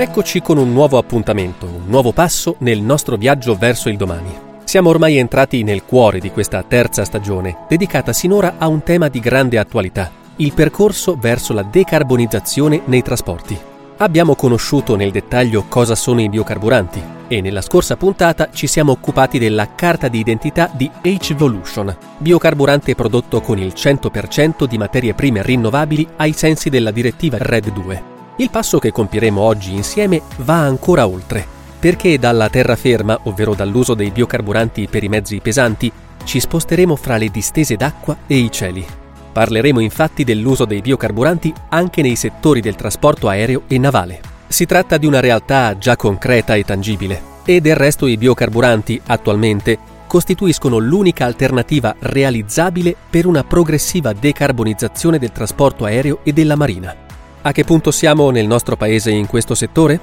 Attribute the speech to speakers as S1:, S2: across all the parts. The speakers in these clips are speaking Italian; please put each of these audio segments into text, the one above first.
S1: Eccoci con un nuovo appuntamento, un nuovo passo nel nostro viaggio verso il domani. Siamo ormai entrati nel cuore di questa terza stagione, dedicata sinora a un tema di grande attualità, il percorso verso la decarbonizzazione nei trasporti. Abbiamo conosciuto nel dettaglio cosa sono i biocarburanti e nella scorsa puntata ci siamo occupati della carta di identità di H-Volution, biocarburante prodotto con il 100% di materie prime rinnovabili ai sensi della direttiva RED 2. Il passo che compieremo oggi insieme va ancora oltre, perché dalla terraferma, ovvero dall'uso dei biocarburanti per i mezzi pesanti, ci sposteremo fra le distese d'acqua e i cieli. Parleremo infatti dell'uso dei biocarburanti anche nei settori del trasporto aereo e navale. Si tratta di una realtà già concreta e tangibile, e del resto i biocarburanti, attualmente, costituiscono l'unica alternativa realizzabile per una progressiva decarbonizzazione del trasporto aereo e della marina. A che punto siamo nel nostro paese in questo settore?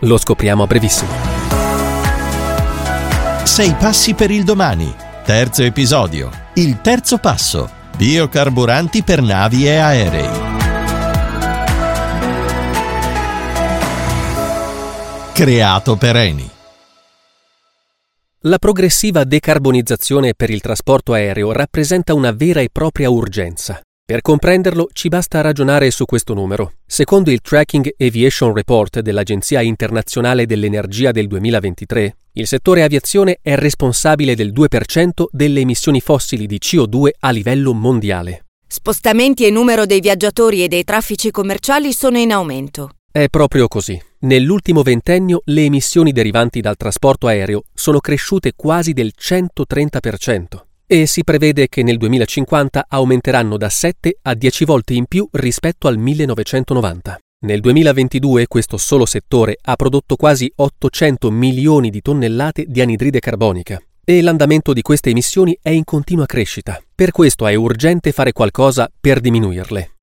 S1: Lo scopriamo a brevissimo.
S2: Sei passi per il domani. Terzo episodio. Il terzo passo. Biocarburanti per navi e aerei. Creato per Eni.
S1: La progressiva decarbonizzazione per il trasporto aereo rappresenta una vera e propria urgenza. Per comprenderlo ci basta ragionare su questo numero. Secondo il Tracking Aviation Report dell'Agenzia internazionale dell'energia del 2023, il settore aviazione è responsabile del 2% delle emissioni fossili di CO2 a livello mondiale.
S3: Spostamenti e numero dei viaggiatori e dei traffici commerciali sono in aumento.
S1: È proprio così. Nell'ultimo ventennio le emissioni derivanti dal trasporto aereo sono cresciute quasi del 130% e si prevede che nel 2050 aumenteranno da 7 a 10 volte in più rispetto al 1990. Nel 2022 questo solo settore ha prodotto quasi 800 milioni di tonnellate di anidride carbonica e l'andamento di queste emissioni è in continua crescita. Per questo è urgente fare qualcosa per diminuirle.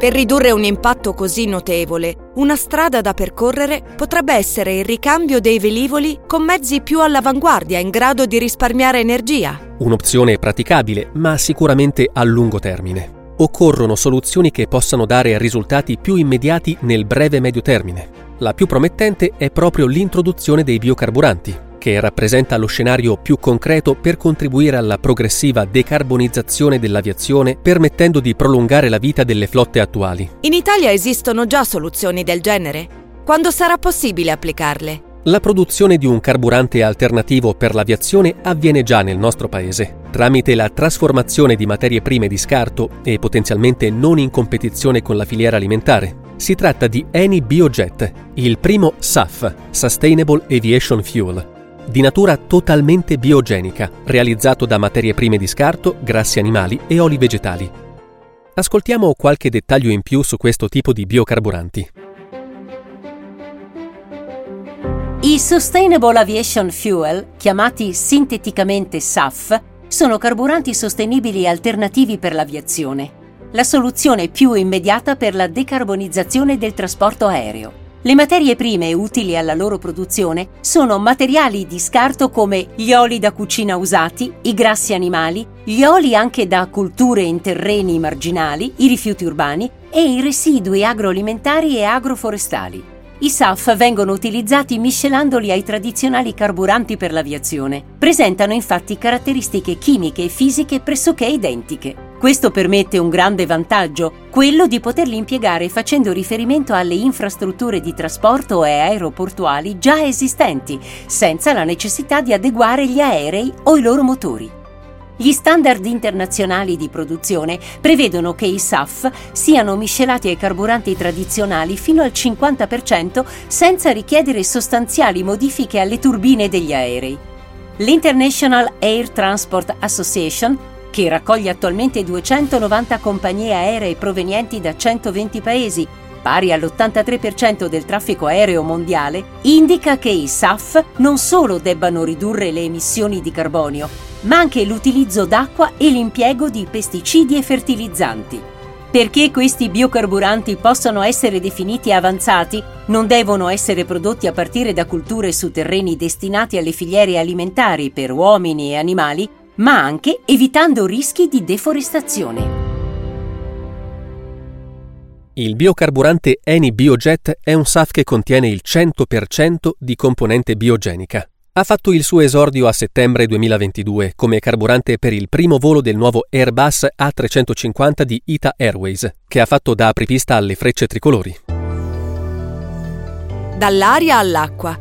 S3: Per ridurre un impatto così notevole, una strada da percorrere potrebbe essere il ricambio dei velivoli con mezzi più all'avanguardia in grado di risparmiare energia.
S1: Un'opzione praticabile, ma sicuramente a lungo termine. Occorrono soluzioni che possano dare risultati più immediati nel breve-medio termine. La più promettente è proprio l'introduzione dei biocarburanti, che rappresenta lo scenario più concreto per contribuire alla progressiva decarbonizzazione dell'aviazione, permettendo di prolungare la vita delle flotte attuali.
S3: In Italia esistono già soluzioni del genere? Quando sarà possibile applicarle?
S1: La produzione di un carburante alternativo per l'aviazione avviene già nel nostro paese, tramite la trasformazione di materie prime di scarto e potenzialmente non in competizione con la filiera alimentare. Si tratta di Eni Biojet, il primo SAF, Sustainable Aviation Fuel, di natura totalmente biogenica, realizzato da materie prime di scarto, grassi animali e oli vegetali. Ascoltiamo qualche dettaglio in più su questo tipo di biocarburanti.
S4: I Sustainable Aviation Fuel, chiamati sinteticamente SAF, sono carburanti sostenibili alternativi per l'aviazione, la soluzione più immediata per la decarbonizzazione del trasporto aereo. Le materie prime utili alla loro produzione sono materiali di scarto come gli oli da cucina usati, i grassi animali, gli oli anche da colture in terreni marginali, i rifiuti urbani e i residui agroalimentari e agroforestali. I SAF vengono utilizzati miscelandoli ai tradizionali carburanti per l'aviazione. Presentano infatti caratteristiche chimiche e fisiche pressoché identiche. Questo permette un grande vantaggio, quello di poterli impiegare facendo riferimento alle infrastrutture di trasporto e aeroportuali già esistenti, senza la necessità di adeguare gli aerei o i loro motori. Gli standard internazionali di produzione prevedono che i SAF siano miscelati ai carburanti tradizionali fino al 50% senza richiedere sostanziali modifiche alle turbine degli aerei. L'International Air Transport Association che raccoglie attualmente 290 compagnie aeree provenienti da 120 paesi, pari all'83% del traffico aereo mondiale, indica che i SAF non solo debbano ridurre le emissioni di carbonio, ma anche l'utilizzo d'acqua e l'impiego di pesticidi e fertilizzanti. Perché questi biocarburanti possano essere definiti avanzati, non devono essere prodotti a partire da culture su terreni destinati alle filiere alimentari per uomini e animali, ma anche evitando rischi di deforestazione.
S1: Il biocarburante Eni Biojet è un SAF che contiene il 100% di componente biogenica. Ha fatto il suo esordio a settembre 2022 come carburante per il primo volo del nuovo Airbus A350 di Ita Airways, che ha fatto da apripista alle frecce tricolori.
S3: Dall'aria all'acqua.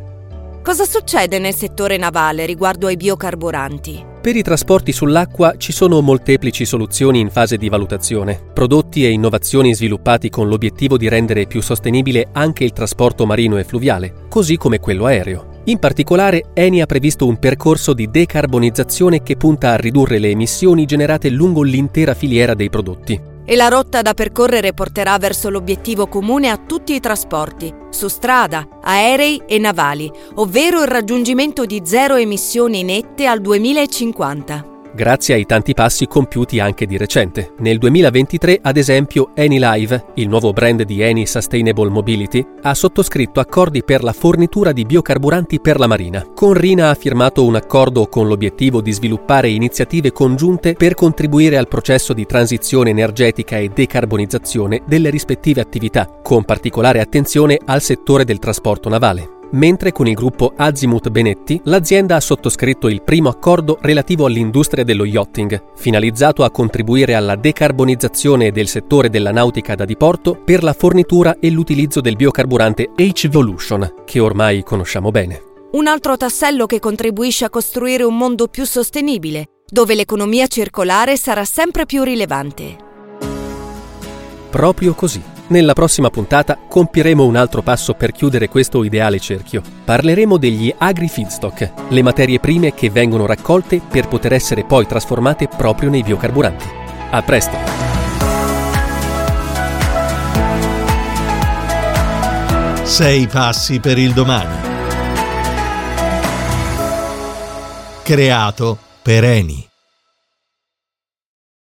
S3: Cosa succede nel settore navale riguardo ai biocarburanti?
S1: Per i trasporti sull'acqua ci sono molteplici soluzioni in fase di valutazione, prodotti e innovazioni sviluppati con l'obiettivo di rendere più sostenibile anche il trasporto marino e fluviale, così come quello aereo. In particolare, Eni ha previsto un percorso di decarbonizzazione che punta a ridurre le emissioni generate lungo l'intera filiera dei prodotti.
S3: E la rotta da percorrere porterà verso l'obiettivo comune a tutti i trasporti, su strada, aerei e navali, ovvero il raggiungimento di zero emissioni nette al 2050
S1: grazie ai tanti passi compiuti anche di recente. Nel 2023, ad esempio, Anylive, il nuovo brand di Eni Sustainable Mobility, ha sottoscritto accordi per la fornitura di biocarburanti per la marina. Con Rina ha firmato un accordo con l'obiettivo di sviluppare iniziative congiunte per contribuire al processo di transizione energetica e decarbonizzazione delle rispettive attività, con particolare attenzione al settore del trasporto navale mentre con il gruppo Azimut Benetti l'azienda ha sottoscritto il primo accordo relativo all'industria dello yachting, finalizzato a contribuire alla decarbonizzazione del settore della nautica da diporto per la fornitura e l'utilizzo del biocarburante H-Volution, che ormai conosciamo bene.
S3: Un altro tassello che contribuisce a costruire un mondo più sostenibile, dove l'economia circolare sarà sempre più rilevante.
S1: Proprio così. Nella prossima puntata compieremo un altro passo per chiudere questo ideale cerchio. Parleremo degli agri-feedstock, le materie prime che vengono raccolte per poter essere poi trasformate proprio nei biocarburanti. A presto!
S2: Sei passi per il domani. Creato per Eni.